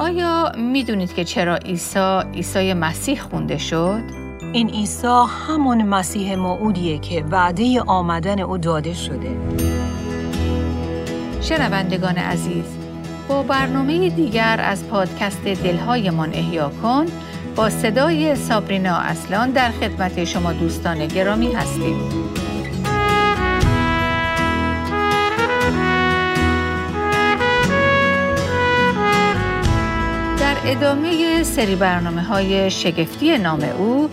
آیا می‌دونید که چرا عیسی عیسی مسیح خونده شد؟ این عیسی همون مسیح موعودیه که وعده آمدن او داده شده. شنوندگان عزیز، با برنامه دیگر از پادکست دلهایمان احیا کن با صدای سابرینا اصلان در خدمت شما دوستان گرامی هستیم. ادامه سری برنامه های شگفتی نام او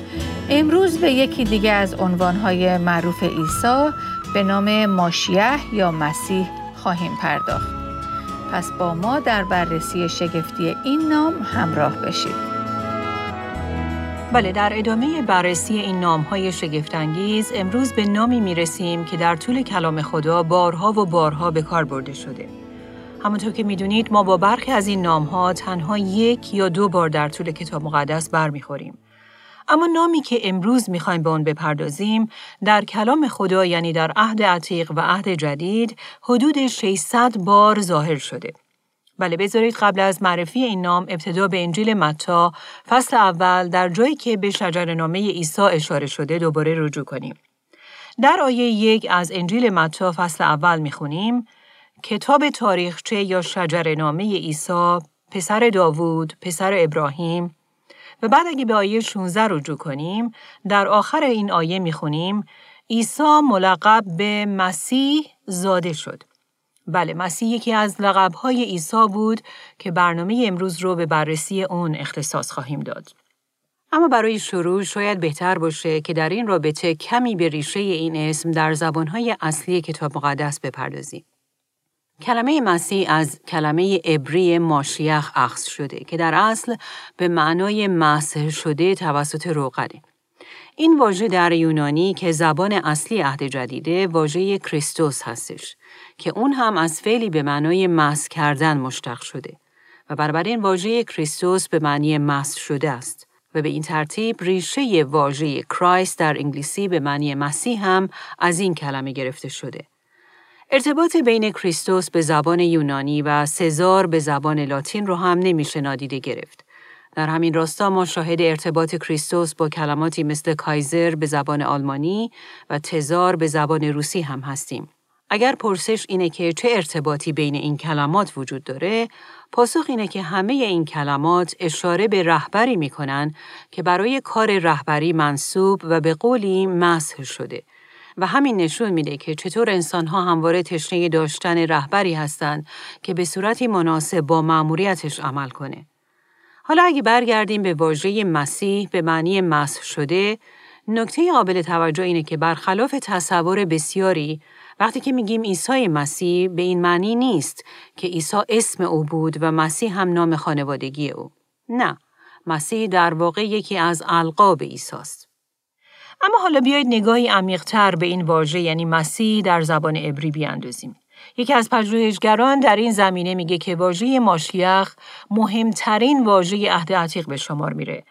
امروز به یکی دیگه از عنوانهای معروف عیسی به نام ماشیه یا مسیح خواهیم پرداخت. پس با ما در بررسی شگفتی این نام همراه بشید. بله در ادامه بررسی این نام های شگفتانگیز امروز به نامی می رسیم که در طول کلام خدا بارها و بارها به کار برده شده. همونطور که می‌دونید ما با برخی از این نام ها تنها یک یا دو بار در طول کتاب مقدس برمیخوریم. اما نامی که امروز می‌خوایم به اون بپردازیم در کلام خدا یعنی در عهد عتیق و عهد جدید حدود 600 بار ظاهر شده. بله بذارید قبل از معرفی این نام ابتدا به انجیل متا فصل اول در جایی که به شجر نامه عیسی اشاره شده دوباره رجوع کنیم. در آیه یک از انجیل متا فصل اول می‌خونیم کتاب تاریخچه یا شجر نامه عیسی پسر داوود، پسر ابراهیم و بعد اگه به آیه 16 رجوع کنیم در آخر این آیه می‌خونیم عیسی ملقب به مسیح زاده شد. بله مسیح یکی از لقبهای عیسی بود که برنامه امروز رو به بررسی اون اختصاص خواهیم داد. اما برای شروع شاید بهتر باشه که در این رابطه کمی به ریشه این اسم در زبانهای اصلی کتاب مقدس بپردازیم. کلمه مسیح از کلمه عبری ماشیخ اخذ شده که در اصل به معنای مسح شده توسط روغنه. این واژه در یونانی که زبان اصلی عهد جدیده واژه کریستوس هستش که اون هم از فعلی به معنای مسح کردن مشتق شده و این واژه کریستوس به معنی مسح شده است و به این ترتیب ریشه واژه کرایست در انگلیسی به معنی مسیح هم از این کلمه گرفته شده. ارتباط بین کریستوس به زبان یونانی و سزار به زبان لاتین رو هم نمیشه نادیده گرفت. در همین راستا ما شاهد ارتباط کریستوس با کلماتی مثل کایزر به زبان آلمانی و تزار به زبان روسی هم هستیم. اگر پرسش اینه که چه ارتباطی بین این کلمات وجود داره، پاسخ اینه که همه این کلمات اشاره به رهبری می‌کنن که برای کار رهبری منصوب و به قولی مسح شده. و همین نشون میده که چطور انسانها همواره تشنه داشتن رهبری هستند که به صورتی مناسب با مأموریتش عمل کنه. حالا اگه برگردیم به واژه مسیح به معنی مسح شده، نکته قابل توجه اینه که برخلاف تصور بسیاری وقتی که میگیم عیسی مسیح به این معنی نیست که عیسی اسم او بود و مسیح هم نام خانوادگی او. نه، مسیح در واقع یکی از القاب عیسی است. اما حالا بیایید نگاهی عمیقتر به این واژه یعنی مسیح در زبان عبری بیاندازیم. یکی از پژوهشگران در این زمینه میگه که واژه ماشیخ مهمترین واژه عهد عتیق به شمار میره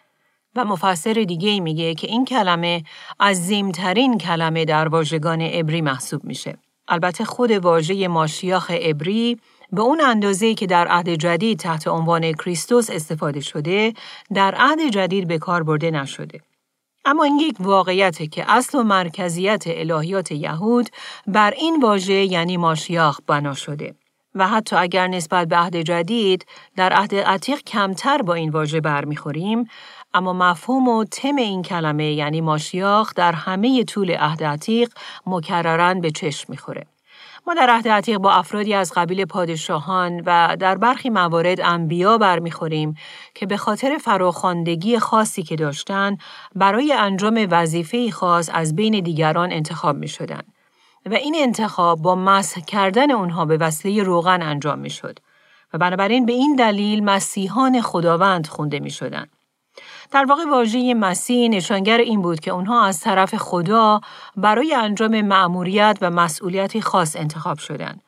و مفسر دیگه میگه که این کلمه عظیمترین کلمه در واژگان عبری محسوب میشه. البته خود واژه ماشیاخ عبری به اون اندازه که در عهد جدید تحت عنوان کریستوس استفاده شده، در عهد جدید به کار برده نشده. اما این یک واقعیته که اصل و مرکزیت الهیات یهود بر این واژه یعنی ماشیاخ بنا شده. و حتی اگر نسبت به عهد جدید در عهد عتیق کمتر با این واژه برمیخوریم اما مفهوم و تم این کلمه یعنی ماشیاخ در همه طول عهد عتیق مکررن به چشم می‌خوره. ما در عهد عتیق با افرادی از قبیل پادشاهان و در برخی موارد انبیا برمیخوریم که به خاطر فراخواندگی خاصی که داشتن برای انجام وظیفه خاص از بین دیگران انتخاب می شدن. و این انتخاب با مسح کردن اونها به وسیله روغن انجام می شد و بنابراین به این دلیل مسیحان خداوند خونده می شدن. در واقع واژه مسیح نشانگر این بود که اونها از طرف خدا برای انجام مأموریت و مسئولیتی خاص انتخاب شدند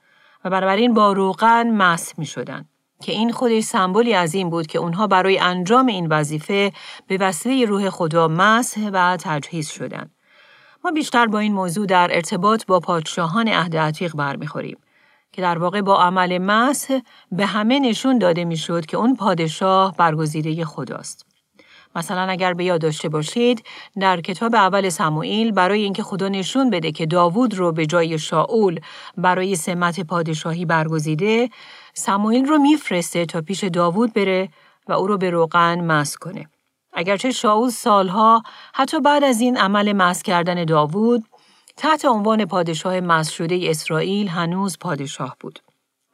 و بنابراین با روغن مسح می شدن. که این خودش سمبولی از این بود که اونها برای انجام این وظیفه به وسیله روح خدا مسح و تجهیز شدند. ما بیشتر با این موضوع در ارتباط با پادشاهان عهد عتیق برمیخوریم که در واقع با عمل مسح به همه نشون داده می‌شد که اون پادشاه برگزیده خداست. مثلا اگر به یاد داشته باشید در کتاب اول سموئیل برای اینکه خدا نشون بده که داوود رو به جای شاول برای سمت پادشاهی برگزیده سموئیل رو میفرسته تا پیش داوود بره و او رو به روغن مس کنه. اگرچه شاول سالها حتی بعد از این عمل مس کردن داوود تحت عنوان پادشاه مس شده اسرائیل هنوز پادشاه بود.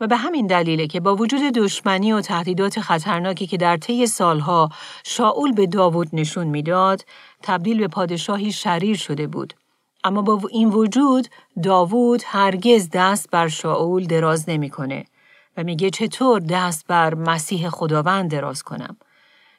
و به همین دلیله که با وجود دشمنی و تهدیدات خطرناکی که در طی سالها شاول به داوود نشون می‌داد، تبدیل به پادشاهی شریر شده بود. اما با این وجود داوود هرگز دست بر شاول دراز نمی‌کنه و میگه چطور دست بر مسیح خداوند دراز کنم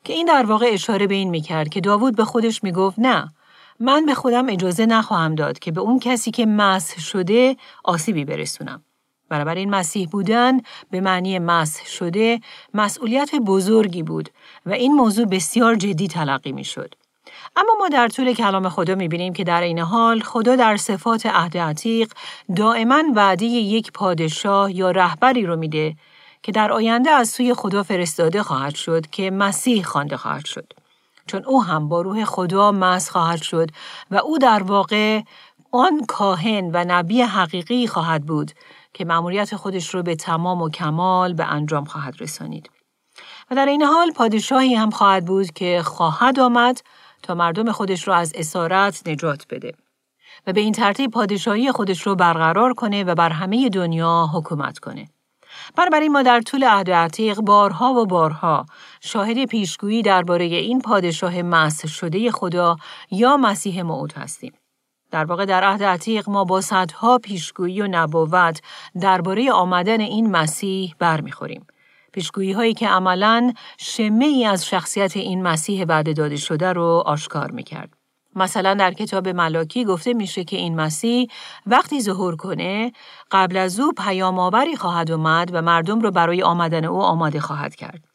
که این در واقع اشاره به این می‌کرد که داوود به خودش می‌گفت نه من به خودم اجازه نخواهم داد که به اون کسی که مسح شده آسیبی برسونم این مسیح بودن به معنی مسح شده مسئولیت بزرگی بود و این موضوع بسیار جدی تلقی می شد. اما ما در طول کلام خدا می بینیم که در این حال خدا در صفات عهد عتیق دائما وعده یک پادشاه یا رهبری رو میده که در آینده از سوی خدا فرستاده خواهد شد که مسیح خوانده خواهد شد. چون او هم با روح خدا مسح خواهد شد و او در واقع آن کاهن و نبی حقیقی خواهد بود که مأموریت خودش رو به تمام و کمال به انجام خواهد رسانید. و در این حال پادشاهی هم خواهد بود که خواهد آمد تا مردم خودش رو از اسارت نجات بده و به این ترتیب پادشاهی خودش رو برقرار کنه و بر همه دنیا حکومت کنه. بنابراین ما در طول عهد عتیق بارها و بارها شاهد پیشگویی درباره این پادشاه مسح شده خدا یا مسیح موعود هستیم. در واقع در عهد عتیق ما با صدها پیشگویی و نبوت درباره آمدن این مسیح برمیخوریم. پیشگویی هایی که عملا شمه ای از شخصیت این مسیح بعد داده شده رو آشکار می‌کرد. مثلا در کتاب ملاکی گفته میشه که این مسیح وقتی ظهور کنه قبل از او پیام آوری خواهد اومد و مردم رو برای آمدن او آماده خواهد کرد.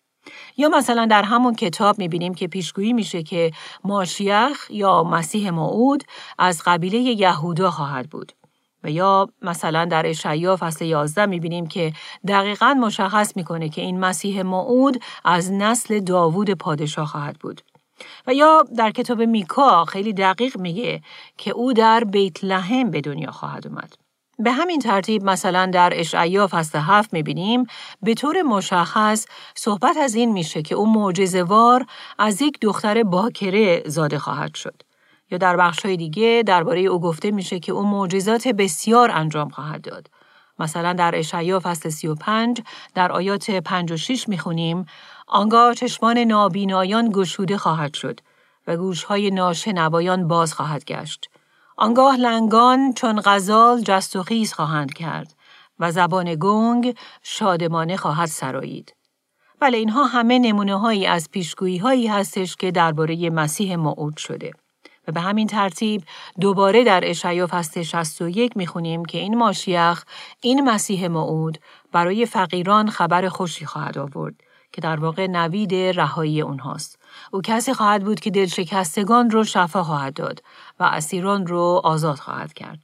یا مثلا در همون کتاب می‌بینیم که پیشگویی میشه که ماشیخ یا مسیح موعود از قبیله یهودا خواهد بود. و یا مثلا در اشعیا فصل 11 می‌بینیم که دقیقا مشخص می‌کنه که این مسیح موعود از نسل داوود پادشاه خواهد بود. و یا در کتاب میکا خیلی دقیق میگه که او در بیت لحم به دنیا خواهد اومد. به همین ترتیب مثلا در اشعیا فصل هفت می‌بینیم به طور مشخص صحبت از این میشه که او معجزهوار از یک دختر باکره زاده خواهد شد. یا در بخشهای دیگه درباره او گفته میشه که او معجزات بسیار انجام خواهد داد. مثلا در اشعیا فصل 35 در آیات 5 و 6 می‌خونیم آنگاه چشمان نابینایان گشوده خواهد شد و گوشهای ناشنوایان باز خواهد گشت. آنگاه لنگان چون غزال جست و خیز خواهند کرد و زبان گنگ شادمانه خواهد سرایید. ولی اینها همه نمونه هایی از پیشگویی هایی هستش که درباره مسیح موعود شده. و به همین ترتیب دوباره در اشعیا فصل 61 می‌خونیم که این ماشیخ این مسیح موعود برای فقیران خبر خوشی خواهد آورد که در واقع نوید رهایی اونهاست. او کسی خواهد بود که دلشکستگان رو شفا خواهد داد و اسیران رو آزاد خواهد کرد.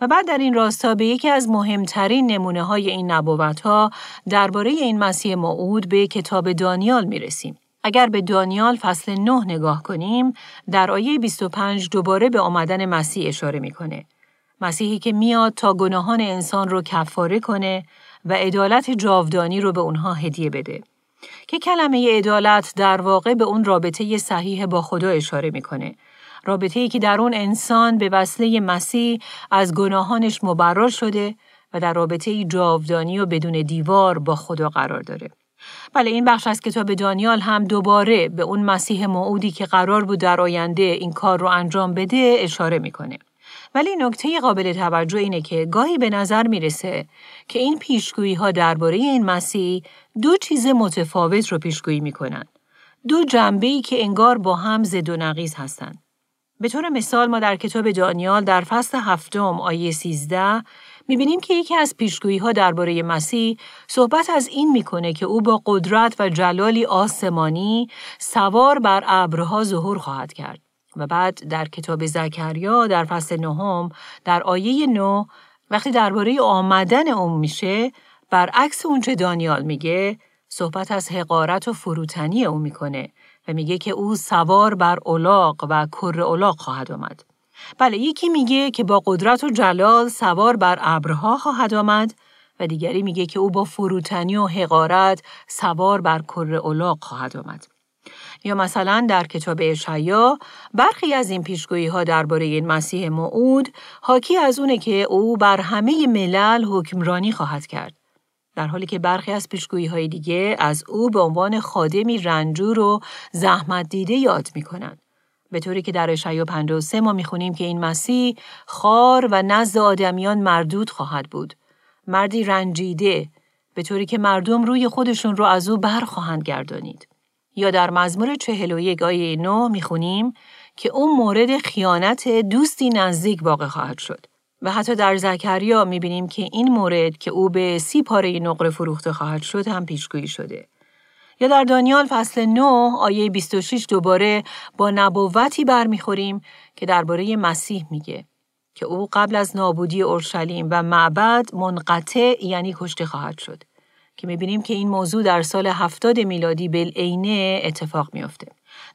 و بعد در این راستا به یکی از مهمترین نمونه های این نبوت ها درباره این مسیح موعود به کتاب دانیال می رسیم. اگر به دانیال فصل 9 نگاه کنیم، در آیه 25 دوباره به آمدن مسیح اشاره می‌کنه. مسیحی که میاد تا گناهان انسان رو کفاره کنه و عدالت جاودانی رو به اونها هدیه بده. که کلمه عدالت در واقع به اون رابطه صحیح با خدا اشاره می‌کنه. رابطه ای که در اون انسان به وسیله مسیح از گناهانش مبرر شده و در رابطه جاودانی و بدون دیوار با خدا قرار داره. بله این بخش از کتاب دانیال هم دوباره به اون مسیح موعودی که قرار بود در آینده این کار رو انجام بده اشاره می‌کنه. ولی نکته قابل توجه اینه که گاهی به نظر می‌رسه که این پیشگویی ها درباره این مسیح دو چیز متفاوت رو پیشگویی می‌کنن. دو جنبه ای که انگار با هم زد و نقیز هستند. به طور مثال ما در کتاب دانیال در فصل هفتم آیه 13 می‌بینیم که یکی از پیشگویی ها درباره مسیح صحبت از این می‌کنه که او با قدرت و جلالی آسمانی سوار بر ابرها ظهور خواهد کرد. و بعد در کتاب زکریا در فصل نهم در آیه نو وقتی درباره آمدن اون میشه برعکس اونچه دانیال میگه صحبت از حقارت و فروتنی او می‌کنه و میگه که او سوار بر اولاق و کر اولاق خواهد آمد. بله یکی میگه که با قدرت و جلال سوار بر ابرها خواهد آمد و دیگری میگه که او با فروتنی و حقارت سوار بر کر اولاق خواهد آمد. یا مثلا در کتاب اشعیا برخی از این پیشگویی ها درباره این مسیح موعود حاکی از اونه که او بر همه ملل حکمرانی خواهد کرد. در حالی که برخی از پیشگویی های دیگه از او به عنوان خادمی رنجور و زحمت دیده یاد می کنند. به طوری که در اشعیا 53 ما می‌خونیم که این مسیح خار و نزد آدمیان مردود خواهد بود. مردی رنجیده به طوری که مردم روی خودشون رو از او برخواهند گردانید. یا در مزمور 41 آیه 9 می‌خونیم که اون مورد خیانت دوستی نزدیک واقع خواهد شد. و حتی در زکریا می‌بینیم که این مورد که او به سی پاره نقره فروخته خواهد شد هم پیشگویی شده. یا در دانیال فصل 9 آیه 26 دوباره با نبوتی برمیخوریم که درباره مسیح میگه که او قبل از نابودی اورشلیم و معبد منقطع یعنی کشته خواهد شد که می‌بینیم که این موضوع در سال هفتاد میلادی بالعینه اتفاق میافته.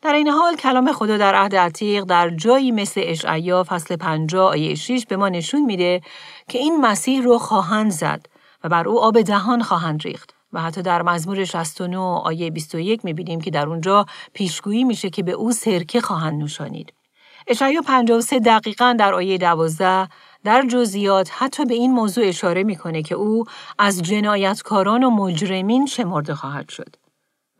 در این حال کلام خدا در عهد عتیق در جایی مثل اشعیا فصل 50 آیه 6 به ما نشون میده که این مسیح رو خواهند زد و بر او آب دهان خواهند ریخت و حتی در مزمور 69 آیه 21 می‌بینیم که در اونجا پیشگویی میشه که به او سرکه خواهند نوشانید. اشعیا 53 دقیقا در آیه 12 در جزئیات حتی به این موضوع اشاره می‌کنه که او از جنایتکاران و مجرمین شمرده خواهد شد.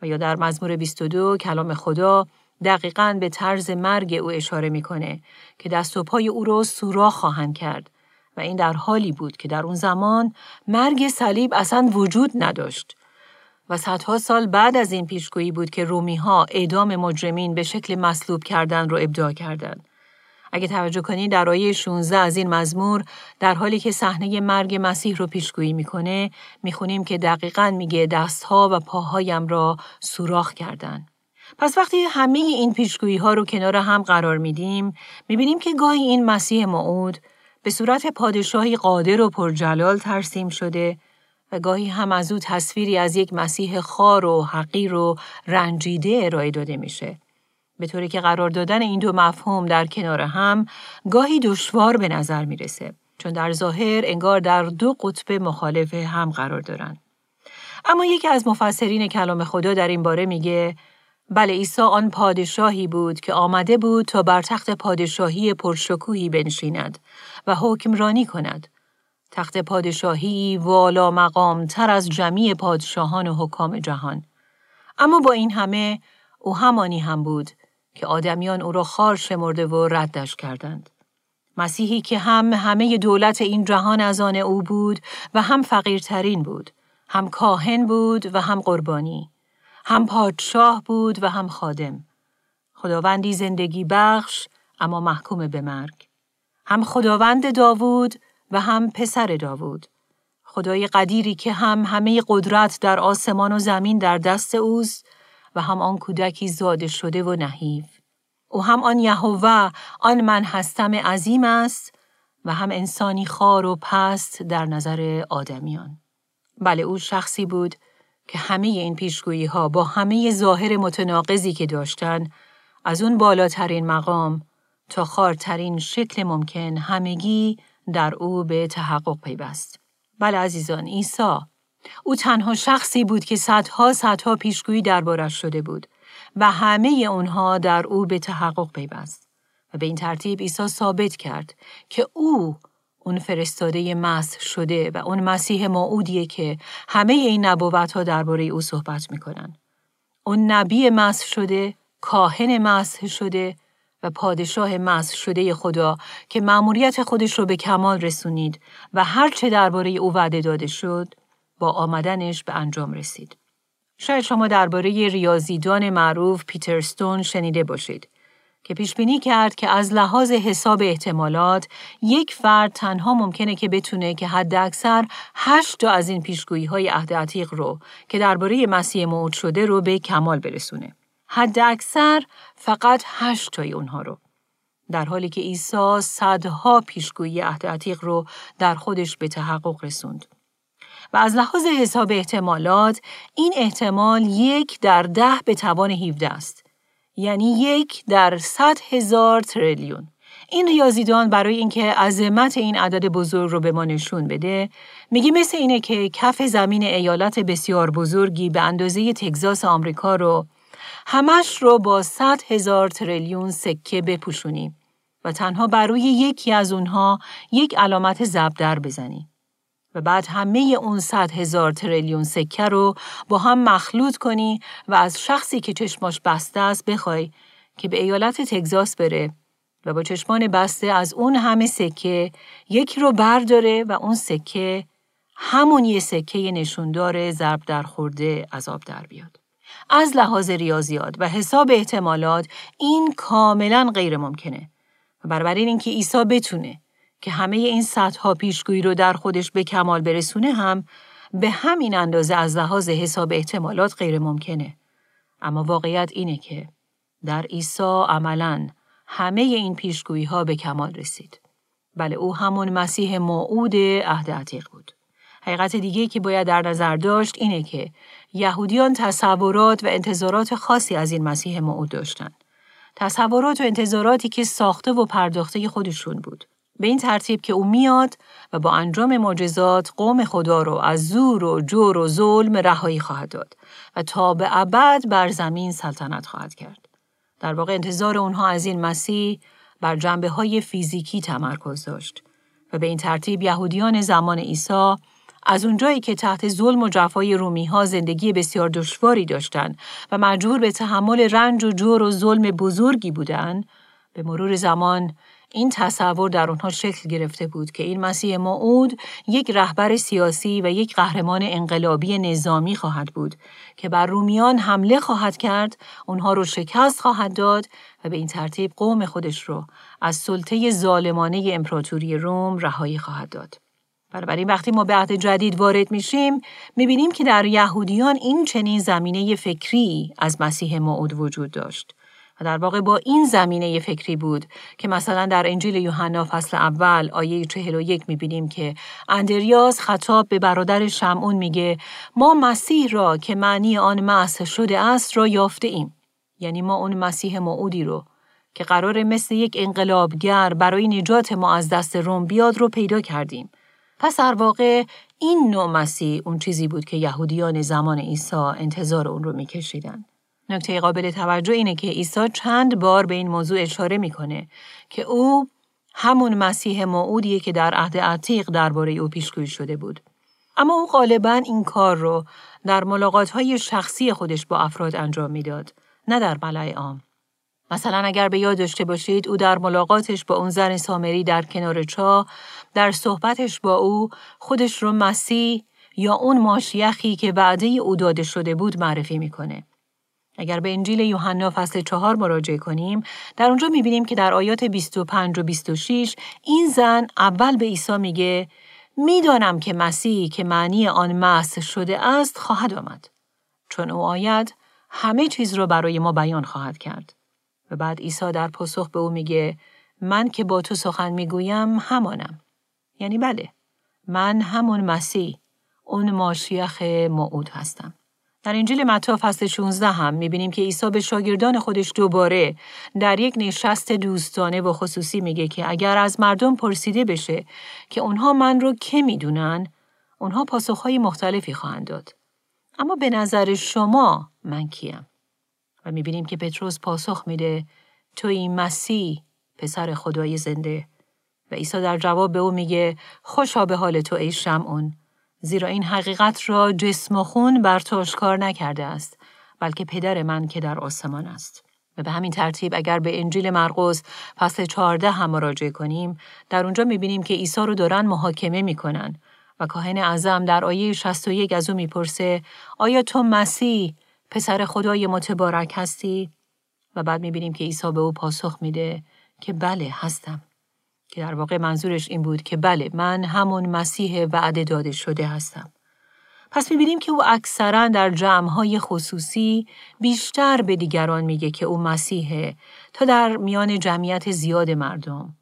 و یا در مزمور 22 کلام خدا دقیقا به طرز مرگ او اشاره می‌کنه که دست و پای او رو سوراخ خواهند کرد و این در حالی بود که در اون زمان مرگ صلیب اصلا وجود نداشت و صدها سال بعد از این پیشگویی بود که رومی ها اعدام مجرمین به شکل مصلوب کردن رو ابداع کردند. اگه توجه کنید در آیه 16 از این مزمور در حالی که صحنه مرگ مسیح رو پیشگویی می‌کنه می‌خونیم که دقیقا میگه دستها و پاهایم را سوراخ کردن. پس وقتی همه این پیشگویی ها رو کنار هم قرار میدیم می‌بینیم که گاهی این مسیح موعود به صورت پادشاهی قادر و پرجلال ترسیم شده و گاهی هم از او تصویری از یک مسیح خار و حقیر و رنجیده ارائه داده میشه. به طوری که قرار دادن این دو مفهوم در کنار هم گاهی دشوار به نظر می‌رسه چون در ظاهر انگار در دو قطب مخالف هم قرار دارن. اما یکی از مفسرین کلام خدا در این باره میگه بله عیسی آن پادشاهی بود که آمده بود تا بر تخت پادشاهی پرشکوهی بنشیند و حکمرانی کند. تخت پادشاهی والا مقام تر از جمعی پادشاهان و حکام جهان. اما با این همه او همانی هم بود که آدمیان او را خار شمرده و ردش کردند. مسیحی که هم همه دولت این جهان از آن او بود و هم فقیرترین بود، هم کاهن بود و هم قربانی، هم پادشاه بود و هم خادم. خداوندی زندگی بخش اما محکوم به مرگ. هم خداوند داوود و هم پسر داوود. خدای قدیری که هم همه قدرت در آسمان و زمین در دست اوست و هم آن کودکی زاده شده و نحیف. او هم آن یهوه آن من هستم عظیم است و هم انسانی خار و پست در نظر آدمیان. بله او شخصی بود که همه این پیشگویی ها با همه ظاهر متناقضی که داشتن از اون بالاترین مقام تا خارترین شکل ممکن همگی در او به تحقق پیوست. بله عزیزان عیسی او تنها شخصی بود که صدها صدها پیشگویی دربارش شده بود و همه اونها در او به تحقق پیوست و به این ترتیب عیسی ثابت کرد که او اون فرستاده مسح شده و اون مسیح موعودیه که همه این نبوت ها درباره او صحبت می‌کنن. اون نبی مسح شده، کاهن مسح شده و پادشاه مسح شده خدا که مأموریت خودش رو به کمال رسونید و هرچه درباره او وعده داده شد با آمدنش به انجام رسید. شاید شما درباره ریاضیدان معروف پیترستون شنیده باشید که پیش بینی کرد که از لحاظ حساب احتمالات یک فرد تنها ممکنه که بتونه که حد اکثر هشت تا از این پیشگویی های عهد عتیق رو که درباره مسیح موعود شده رو به کمال برسونه. حد اکثر فقط هشت تای اونها رو. در حالی که عیسی صدها پیشگویی عهد عتیق رو در خودش به تحقق رسوند. و از لحاظ حساب احتمالات این احتمال یک در ده به توان 17 است. یعنی یک در صد هزار تریلیون. این ریاضیدان برای اینکه عظمت این عدد بزرگ رو به ما نشون بده میگه مثل اینه که کف زمین ایالت بسیار بزرگی به اندازه تگزاس آمریکا رو همش رو با صد هزار تریلیون سکه بپوشونیم و تنها بر روی یکی از اونها یک علامت زبدر بزنیم. و بعد همه اون صد هزار تریلیون سکه رو با هم مخلوط کنی و از شخصی که چشماش بسته است بخوای که به ایالت تگزاس بره و با چشمان بسته از اون همه سکه یکی رو برداره و اون سکه همون یه سکه نشوندار ضرب در خورده از آب در بیاد. از لحاظ ریاضیات و حساب احتمالات این کاملا غیر ممکنه. و بنابراین اینکه عیسی بتونه که همه این صدها پیشگویی رو در خودش به کمال برسونه هم به همین اندازه از لحاظ حساب احتمالات غیر ممکنه. اما واقعیت اینه که در عیسی عملا همه این پیشگویی ها به کمال رسید. بله او همون مسیح موعود عهد عتیق بود. حقیقت دیگه که باید در نظر داشت اینه که یهودیان تصورات و انتظارات خاصی از این مسیح موعود داشتند. تصورات و انتظاراتی که ساخته و پرداخته خودشون بود. به این ترتیب که او میاد و با انجام معجزات قوم خدا رو از زور و جور و ظلم رهایی خواهد داد و تا به ابد بر زمین سلطنت خواهد کرد. در واقع انتظار اونها از این مسیح بر جنبه های فیزیکی تمرکز داشت و به این ترتیب یهودیان زمان عیسی از اونجایی که تحت ظلم و جفای رومی ها زندگی بسیار دشواری داشتند و مجبور به تحمل رنج و جور و ظلم بزرگی بودند، به مرور زمان این تصور در آنها شکل گرفته بود که این مسیح موعود یک رهبر سیاسی و یک قهرمان انقلابی نظامی خواهد بود که بر رومیان حمله خواهد کرد، اونها رو شکست خواهد داد و به این ترتیب قوم خودش رو از سلطه ظالمانه امپراتوری روم رهایی خواهد داد. بنابراین وقتی ما به عهد جدید وارد میشیم می‌بینیم که در یهودیان این چنین زمینه فکری از مسیح موعود وجود داشت. در واقع با این زمینه فکری بود که مثلا در انجیل یوحنا فصل اول آیه 41 می‌بینیم که اندریاس خطاب به برادر شمعون میگه ما مسیح را که معنی آن مسح شده است را یافته ایم. یعنی ما اون مسیح موعودی رو که قرار مثل یک انقلابگر برای نجات ما از دست روم بیاد رو پیدا کردیم. پس در واقع این نوع مسیح اون چیزی بود که یهودیان زمان عیسی انتظار اون رو میکشیدن. نکته قابل توجه اینه که عیسی چند بار به این موضوع اشاره می‌کنه که او همون مسیح موعودیه که در عهد عتیق درباره او پیشگویی شده بود. اما او غالبا این کار رو در ملاقات شخصی خودش با افراد انجام می‌داد، نه در ملع عام. مثلا اگر به یاد داشته باشید او در ملاقاتش با اون زن سامری در کنار چاه در صحبتش با او خودش رو مسیح یا اون ماشیخی که بعده او داده شده بود معرفی می‌کنه. اگر به انجیل یوحنا فصل چهار مراجعه کنیم در اونجا می‌بینیم که در آیات 25 و 26 این زن اول به عیسی میگه می‌دانم که مسیح که معنی آن مس شده است خواهد آمد. چون او آید همه چیز رو برای ما بیان خواهد کرد. و بعد عیسی در پاسخ به او میگه من که با تو سخن می‌گویم همانم. یعنی بله من همون مسیح اون ماشیخ موعود هستم. در انجیل متی فصل 16 هم می‌بینیم که عیسی به شاگردان خودش دوباره در یک نشست دوستانه و خصوصی میگه که اگر از مردم پرسیده بشه که اونها من رو که می‌دونن، اونها پاسخهای مختلفی خواهند داد. اما به نظر شما من کیم؟ و می‌بینیم که پتروس پاسخ میده تو این مسیح پسر خدای زنده و عیسی در جواب به او میگه خوشا به حال تو ای شمعون زیرا این حقیقت را جسم و خون بر تو کار نکرده است بلکه پدر من که در آسمان است. و به همین ترتیب اگر به انجیل مرقس فصل 14 هم مراجعه کنیم در اونجا می‌بینیم که عیسی رو دارن محاکمه می‌کنن. و کاهن اعظم در آیه 61 از او می‌پرسه آیا تو مسیح پسر خدای متبارک هستی؟ و بعد می‌بینیم که عیسی به او پاسخ میده که بله هستم. که در واقع منظورش این بود که بله من همون مسیح وعده داده شده هستم. پس می‌بینیم که او اکثرا در جمعهای خصوصی بیشتر به دیگران میگه که او مسیحه تا در میان جمعیت زیاد مردم.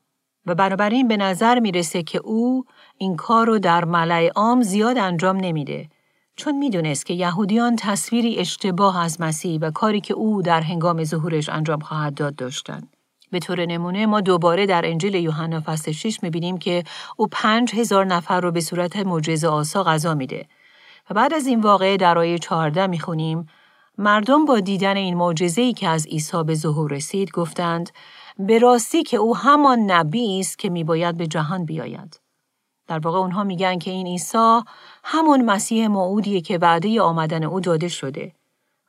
و بنابراین به نظر می‌رسه که او این کار رو در ملع عام زیاد انجام نمیده چون می‌دونست که یهودیان تصویری اشتباه از مسیح و کاری که او در هنگام ظهورش انجام خواهد داد داشتند. به طور نمونه ما دوباره در انجیل یوحنا فصل 6 می‌بینیم که او پنج هزار نفر رو به صورت معجزه آسا غذا میده و بعد از این واقعه در آیه 14 می‌خونیم مردم با دیدن این معجزه‌ای که از عیسی به ظهور رسید گفتند به راستی که او همان نبی است که میباید به جهان بیاید. در واقع اونها میگن که این عیسی همون مسیح موعودیه که وعده آمدن او داده شده.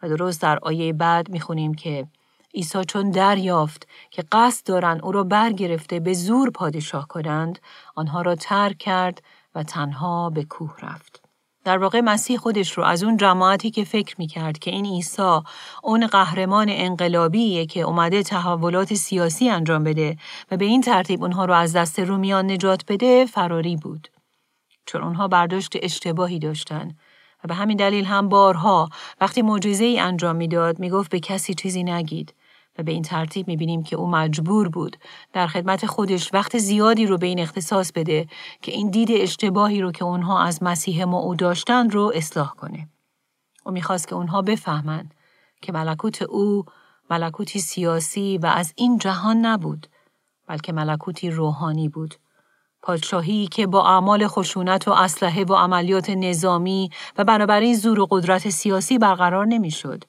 و درست در آیه بعد می‌خونیم که عیسی چون دریافت که قصد دارن او را برگرفته به زور پادشاه کنند، آنها را ترک کرد و تنها به کوه رفت. در واقع مسیح خودش رو از اون جماعتی که فکر می‌کرد که این عیسی اون قهرمان انقلابیه که اومده تحولات سیاسی انجام بده و به این ترتیب اونها رو از دست رومیان نجات بده فراری بود. چون اونها برداشت اشتباهی داشتن و به همین دلیل هم بارها وقتی معجزه ای انجام می‌داد می‌گفت به کسی چیزی نگید به این ترتیب می‌بینیم که او مجبور بود در خدمت خودش وقت زیادی رو به این اختصاص بده که این دید اشتباهی رو که اونها از مسیح ما او داشتن رو اصلاح کنه. او می‌خواست که اونها بفهمند که ملکوت او ملکوتی سیاسی و از این جهان نبود بلکه ملکوتی روحانی بود. پادشاهی که با اعمال خشونت و اسلحه و عملیات نظامی و بنابراین زور و قدرت سیاسی برقرار نمی‌شد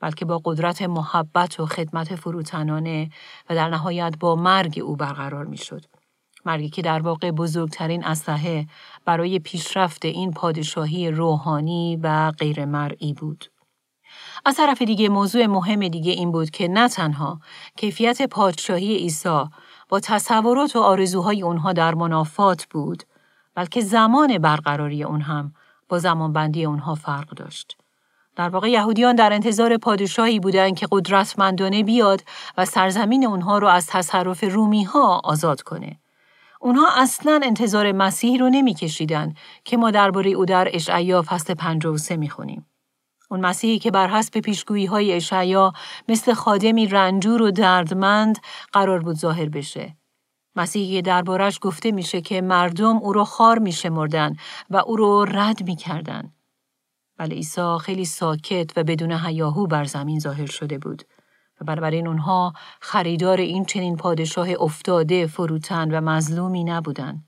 بلکه با قدرت محبت و خدمت فروتنانه و در نهایت با مرگ او برقرار می‌شد. مرگی که در واقع بزرگترین اسلحه برای پیشرفت این پادشاهی روحانی و غیر مرئی بود. از طرف دیگه موضوع مهم دیگه این بود که نه تنها کیفیت پادشاهی عیسی با تصورات و آرزوهای اونها در منافات بود، بلکه زمان برقراری اون هم با زمانبندی اونها فرق داشت. در واقع یهودیان در انتظار پادشاهی بودند که قدرتمندانه بیاد و سرزمین اونها رو از تصرف رومی ها آزاد کنه. اونها اصلا انتظار مسیح رو نمیکشیدن که ما درباره او در اشعیا فصل 53 می‌خونیم. اون مسیحی که بر حسب پیشگویی های اشعیا مثل خادمی رنجور و دردمند قرار بود ظاهر بشه. مسیحی دربارش گفته میشه که مردم او رو خار میشمردن و او رو رد می‌کردن. ولی عیسی خیلی ساکت و بدون هیاهو بر زمین ظاهر شده بود و بنابراین اونها خریدار این چنین پادشاه افتاده فروتن و مظلومی نبودند.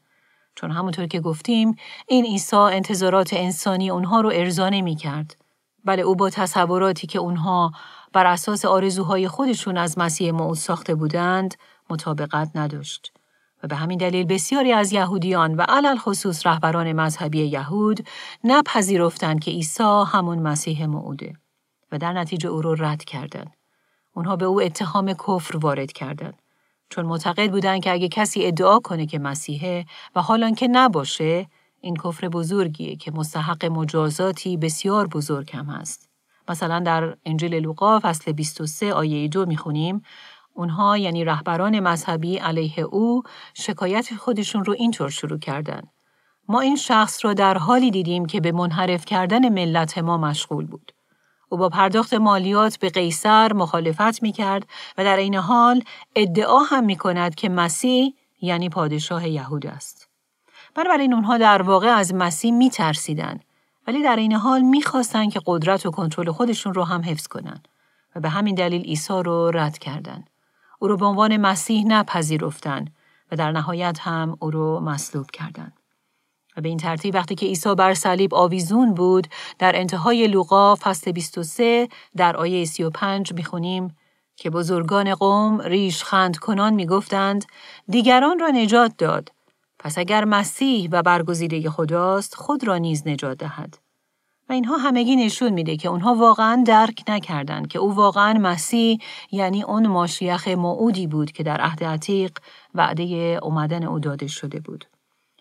چون همونطور که گفتیم این عیسی انتظارات انسانی اونها رو ارضا نمی کرد. بله او با تصوراتی که اونها بر اساس آرزوهای خودشون از مسیح موعود ساخته بودند مطابقت نداشت. و به همین دلیل بسیاری از یهودیان و علل خصوص رهبران مذهبی یهود نپذیرفتند که عیسی همون مسیح موعوده و در نتیجه او را رد کردند. اونها به او اتهام کفر وارد کردند. چون معتقد بودند که اگه کسی ادعا کنه که مسیحه و حالا که نباشه این کفر بزرگیه که مستحق مجازاتی بسیار بزرگ هم هست. مثلا در انجیل لوقا فصل 23 آیه 2 می‌خونیم اونها یعنی رهبران مذهبی علیه او شکایت خودشون رو اینطور شروع کردن. ما این شخص را در حالی دیدیم که به منحرف کردن ملت ما مشغول بود. او با پرداخت مالیات به قیصر مخالفت می کرد و در این حال ادعا هم می کند که مسیح یعنی پادشاه یهود است. بنابراین اونها در واقع از مسیح می ترسیدن ولی در این حال می خواستن که قدرت و کنترل خودشون رو هم حفظ کنند و به همین دلیل عیسی رو رد کردند. او را به عنوان مسیح نپذیرفتند و در نهایت هم او را مصلوب کردند. و به این ترتیب وقتی که عیسی بر صلیب آویزون بود در انتهای لوقا فصل 23 در آیه 35 می‌خونیم که بزرگان قوم ریش خند کنان می‌گفتند دیگران را نجات داد پس اگر مسیح و برگزیده خداست خود را نیز نجات دهد و اینها همگی نشون میده که اونها واقعا درک نکردند که او واقعا مسیح یعنی اون ماشیخ موعودی بود که در عهد عتیق وعده اومدن او داده شده بود.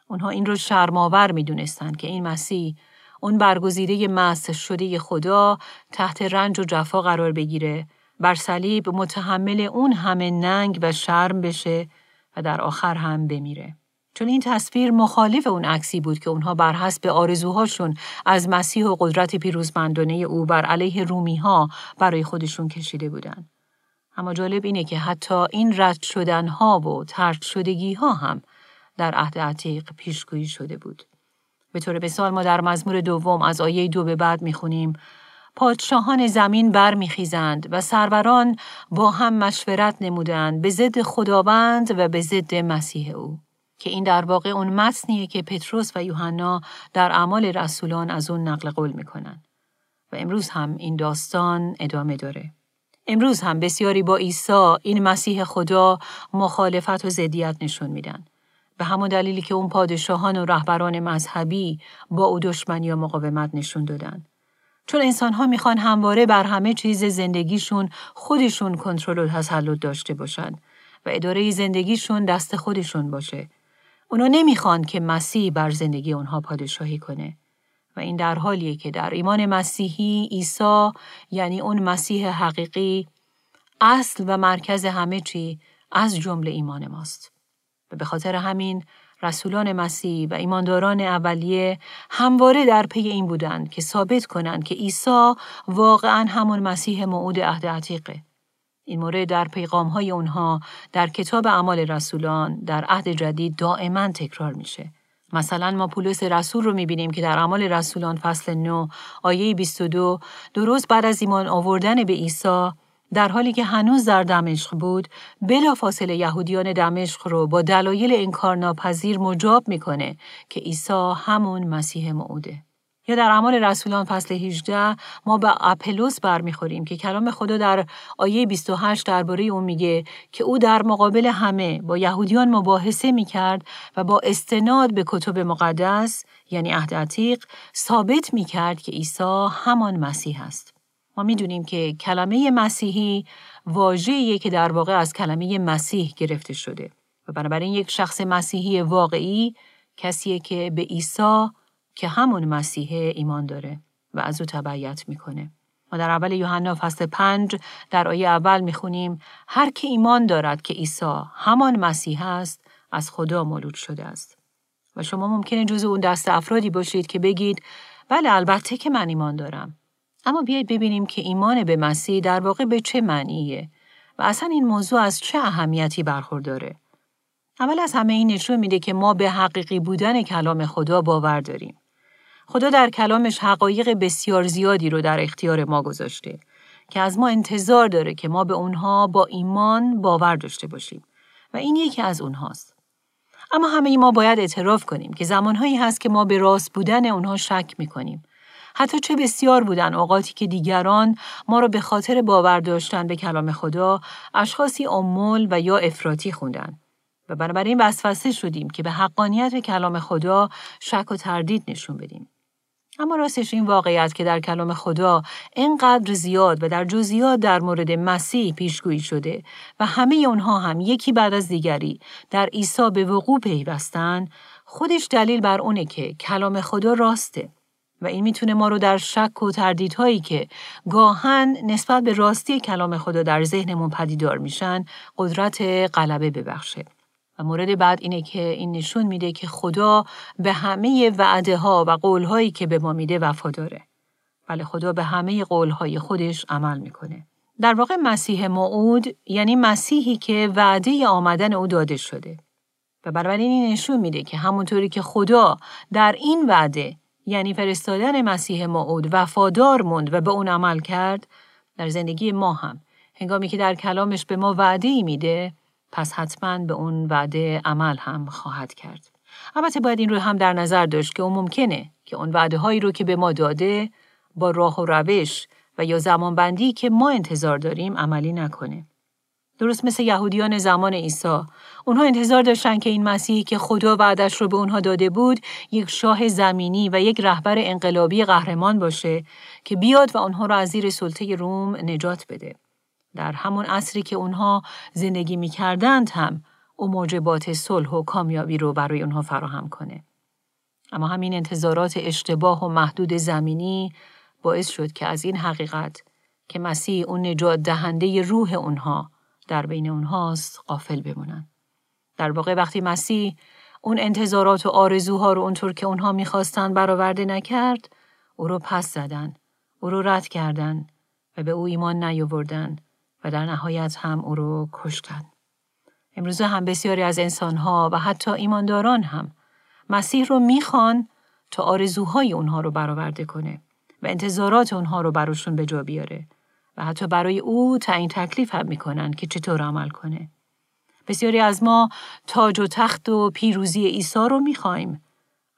اونها این رو شرماور می‌دونستند که این مسیح اون برگزیده مس شده خدا تحت رنج و جفا قرار بگیره بر صلیب متحمل اون همه ننگ و شرم بشه و در آخر هم بمیره. چون این تصویر مخالف اون عکسی بود که اونها بر حسب آرزوهاشون از مسیح و قدرت پیروزمندانه او بر علیه رومی ها برای خودشون کشیده بودند. اما جالب اینه که حتی این رد شدن ها و ترک شدگی ها هم در عهد عتیق پیشگویی شده بود. به طور مثال ما در مزمور دوم از آیه دو به بعد می‌خونیم پادشاهان زمین برمیخیزند و سروران با هم مشورت نمودند به ضد خداوند و به ضد مسیح او که این در واقع اون متنیه که پتروس و یوحنا در اعمال رسولان از اون نقل قول می‌کنن. و امروز هم این داستان ادامه داره. امروز هم بسیاری با عیسی این مسیح خدا مخالفت و ضدیت نشون میدن. به همون دلیلی که اون پادشاهان و رهبران مذهبی با او دشمنی و مقاومت نشون دادن. چون انسان ها می‌خوان همواره بر همه چیز زندگیشون خودشون کنترل و تسلط داشته باشن و اداره زندگیشون دست خودشون باشه. اونا نمی‌خوان که مسیح بر زندگی اونها پادشاهی کنه. و این در حالیه که در ایمان مسیحی عیسی یعنی اون مسیح حقیقی اصل و مرکز همه چی از جمله ایمان ماست. و به خاطر همین رسولان مسیح و ایمانداران اولیه همواره در پی این بودند که ثابت کنند که عیسی واقعا همون مسیح موعود عهد عتیقه. این مورد در پیغام های اونها در کتاب اعمال رسولان در عهد جدید دائما تکرار میشه. مثلا ما پولس رسول رو می‌بینیم که در اعمال رسولان فصل 9 آیه 22 درست بعد از ایمان آوردن به عیسی در حالی که هنوز در دمشق بود، فاصله یهودیان دمشق رو با دلایل انکارناپذیر مجاب می‌کنه که عیسی همون مسیح موعوده. یا در اعمال رسولان فصل 18 ما به اپلوس برمیخوریم که کلام خدا در آیه 28 درباره اون میگه که او در مقابل همه با یهودیان مباحثه می‌کرد و با استناد به کتب مقدس یعنی عهد عتیق ثابت می‌کرد که عیسی همان مسیح است. ما می‌دونیم که کلمه مسیحی واژه‌ایه که در واقع از کلمه مسیح گرفته شده و بنابراین یک شخص مسیحی واقعی کسیه که به عیسی که همون مسیح ایمان داره و از او تبعیت می‌کنه. ما در اول یوحنا فصل پنج در آیه اول می‌خونیم هر که ایمان دارد که عیسی همان مسیح است از خدا مولود شده است. و شما ممکنه جزو اون دست افرادی باشید که بگید بله البته که من ایمان دارم. اما بیایید ببینیم که ایمان به مسیح در واقع به چه معنیه و اصلا این موضوع از چه اهمیتی برخورداره. اول از همه این نشون میده که ما به حقیقی بودن کلام خدا باور داریم. خدا در کلامش حقایق بسیار زیادی رو در اختیار ما گذاشته که از ما انتظار داره که ما به اونها با ایمان باور داشته باشیم و این یکی از اونهاست. اما همه ما باید اعتراف کنیم که زمانهایی هست که ما به راست بودن اونها شک می‌کنیم حتی چه بسیار بودن اوقاتی که دیگران ما را به خاطر باور داشتن به کلام خدا اشخاصی امول و یا افراطی خوندن و بنابراین وسوسه شدیم که به حقانیت کلام خدا شک و تردید نشون بدیم. اما راستش این واقعیت که در کلام خدا اینقدر زیاد و در جزئیات در مورد مسیح پیشگویی شده و همه اونها هم یکی بعد از دیگری در عیسی به وقوع پیوستن خودش دلیل بر اونه که کلام خدا راسته و این می‌تونه ما رو در شک و تردیدهایی که گاهن نسبت به راستی کلام خدا در ذهنمون پدیدار میشن قدرت غلبه ببخشه. و مورد بعد اینه که این نشون میده که خدا به همه وعده ها و قول هایی که به ما میده وفاداره. بله خدا به همه قول های خودش عمل می‌کنه. در واقع مسیح موعود یعنی مسیحی که وعده آمدن او داده شده. و بنابراین این نشون میده که همونطوری که خدا در این وعده یعنی فرستادن مسیح موعود وفادار موند و به اون عمل کرد در زندگی ما هم هنگامی که در کلامش به ما وعده ای میده پس حتما به اون وعده عمل هم خواهد کرد. البته باید این رو هم در نظر داشت که اون ممکنه که اون وعده هایی رو که به ما داده با راه و روش و یا زمانبندی که ما انتظار داریم عملی نکنه. درست مثل یهودیان زمان عیسی. اونها انتظار داشتن که این مسیحی که خدا وعدش رو به اونها داده بود یک شاه زمینی و یک رهبر انقلابی قهرمان باشه که بیاد و اونها رو از زیر سلطه روم نجات بده. در همون عصری که اونها زندگی می‌کردند هم او موجبات صلح و کامیابی رو برای اونها فراهم کنه اما همین انتظارات اشتباه و محدود زمینی باعث شد که از این حقیقت که مسیح اون نجات دهنده روح اونها در بین اونهاست قافل بمونن. در واقع وقتی مسیح اون انتظارات و آرزوها رو اونطور که اونها می‌خواستن برآورده نکرد، او رو پس زدن، او رو رد کردن و به او ایمان نیاوردن و در نهایت هم او رو کشتن. امروزه هم بسیاری از انسانها و حتی ایمانداران هم مسیح رو می‌خوان تا آرزوهای اونها رو برآورده کنه و انتظارات اونها رو براشون به جا بیاره و حتی برای او تعیین تکلیف هم می‌کنن که چطور عمل کنه. بسیاری از ما تاج و تخت و پیروزی عیسی رو می‌خوایم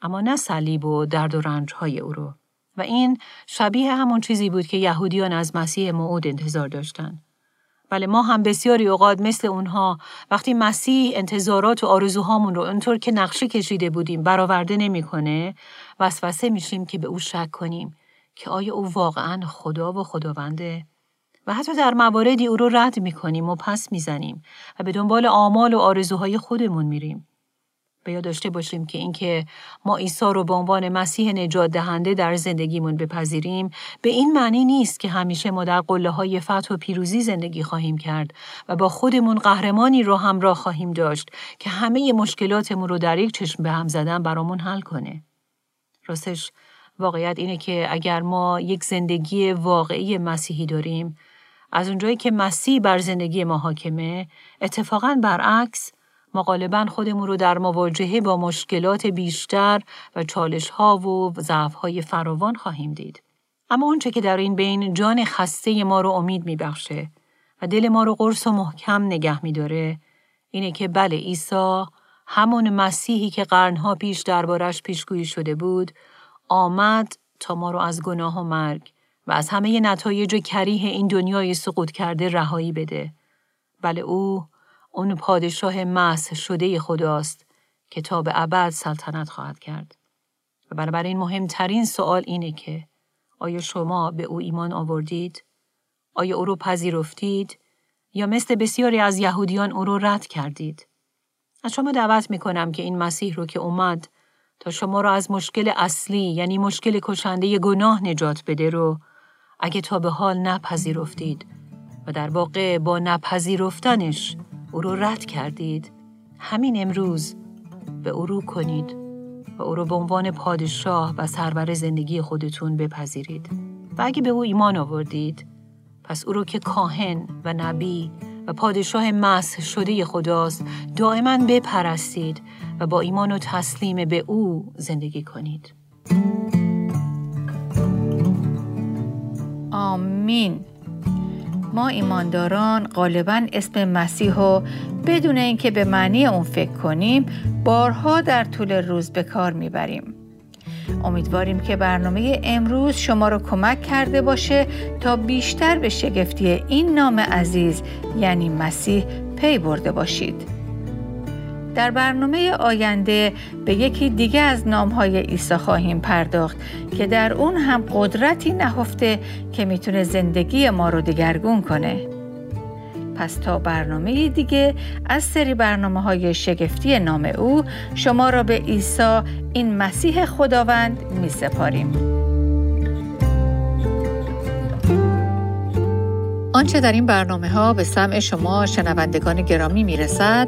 اما نه صلیب و درد و رنج های او رو. و این شبیه همون چیزی بود که یهودیان از مسیح موعود انتظار داشتند. بله ما هم بسیاری اوقات مثل اونها وقتی مسیح انتظارات و آرزوهامون رو اونطور که نقشه کشیده بودیم برآورده نمی‌کنه وسوسه میشیم که به او شک کنیم که آیا او واقعا خدا و خداونده؟ و حتی در مواردی او رو رد می‌کنیم و پس می‌زنیم و به دنبال آمال و آرزوهای خودمون میریم. به یاد داشته باشیم که اینکه ما عیسی رو به عنوان مسیح نجات دهنده در زندگیمون بپذیریم به این معنی نیست که همیشه ما در قله های فتح و پیروزی زندگی خواهیم کرد و با خودمون قهرمانی رو همراه خواهیم داشت که همه مشکلاتمون رو در یک چشم به هم زدن برامون حل کنه. راستش واقعیت اینه که اگر ما یک زندگی واقعی مسیحی داریم از اونجایی که مسیح بر زندگی ما حاکمه اتفاقا برعکس ما غالبا خودمون رو در مواجهه با مشکلات بیشتر و چالش ها و ضعف های فراوان خواهیم دید. اما اونچه که در این بین جان خسته ما رو امید میبخشه و دل ما رو قرص و محکم نگه میداره اینه که بله عیسی همون مسیحی که قرنها پیش دربارش پیشگویی شده بود آمد تا ما رو از گناه و مرگ و از همه نتایج کریه این دنیای سقوط کرده رهایی بده. بله او اون پادشاه محض شده خداست که تا به ابد سلطنت خواهد کرد. و بنابراین مهمترین سوال اینه که آیا شما به او ایمان آوردید؟ آیا او رو پذیرفتید؟ یا مثل بسیاری از یهودیان او رو رد کردید؟ از شما دعوت می کنم که این مسیح رو که اومد تا شما را از مشکل اصلی یعنی مشکل کشنده گناه نجات بده رو اگه تا به حال نپذیرفتید و در واقع با نپذیرفتنش او رو رد کردید. همین امروز به او رو کنید و او رو به عنوان پادشاه و سرور زندگی خودتون بپذیرید. و اگه به او ایمان آوردید پس او رو که کاهن و نبی و پادشاه مس شده خداست دائما بپرستید و با ایمان و تسلیم به او زندگی کنید. آمین. ما ایمانداران غالبا اسم مسیح رو بدون اینکه به معنی اون فکر کنیم بارها در طول روز به کار می‌بریم. امیدواریم که برنامه امروز شما را کمک کرده باشه تا بیشتر به شگفتی این نام عزیز یعنی مسیح پی برده باشید. در برنامه آینده به یکی دیگه از نامهای عیسی خواهیم پرداخت که در اون هم قدرتی نهفته که می‌تونه زندگی ما رو دگرگون کنه. پس تا برنامه دیگه از سری برنامه های شگفتی نام او شما را به عیسی این مسیح خداوند می سپاریم. آنچه در این برنامه ها به سمع شما شنوندگان گرامی می رسد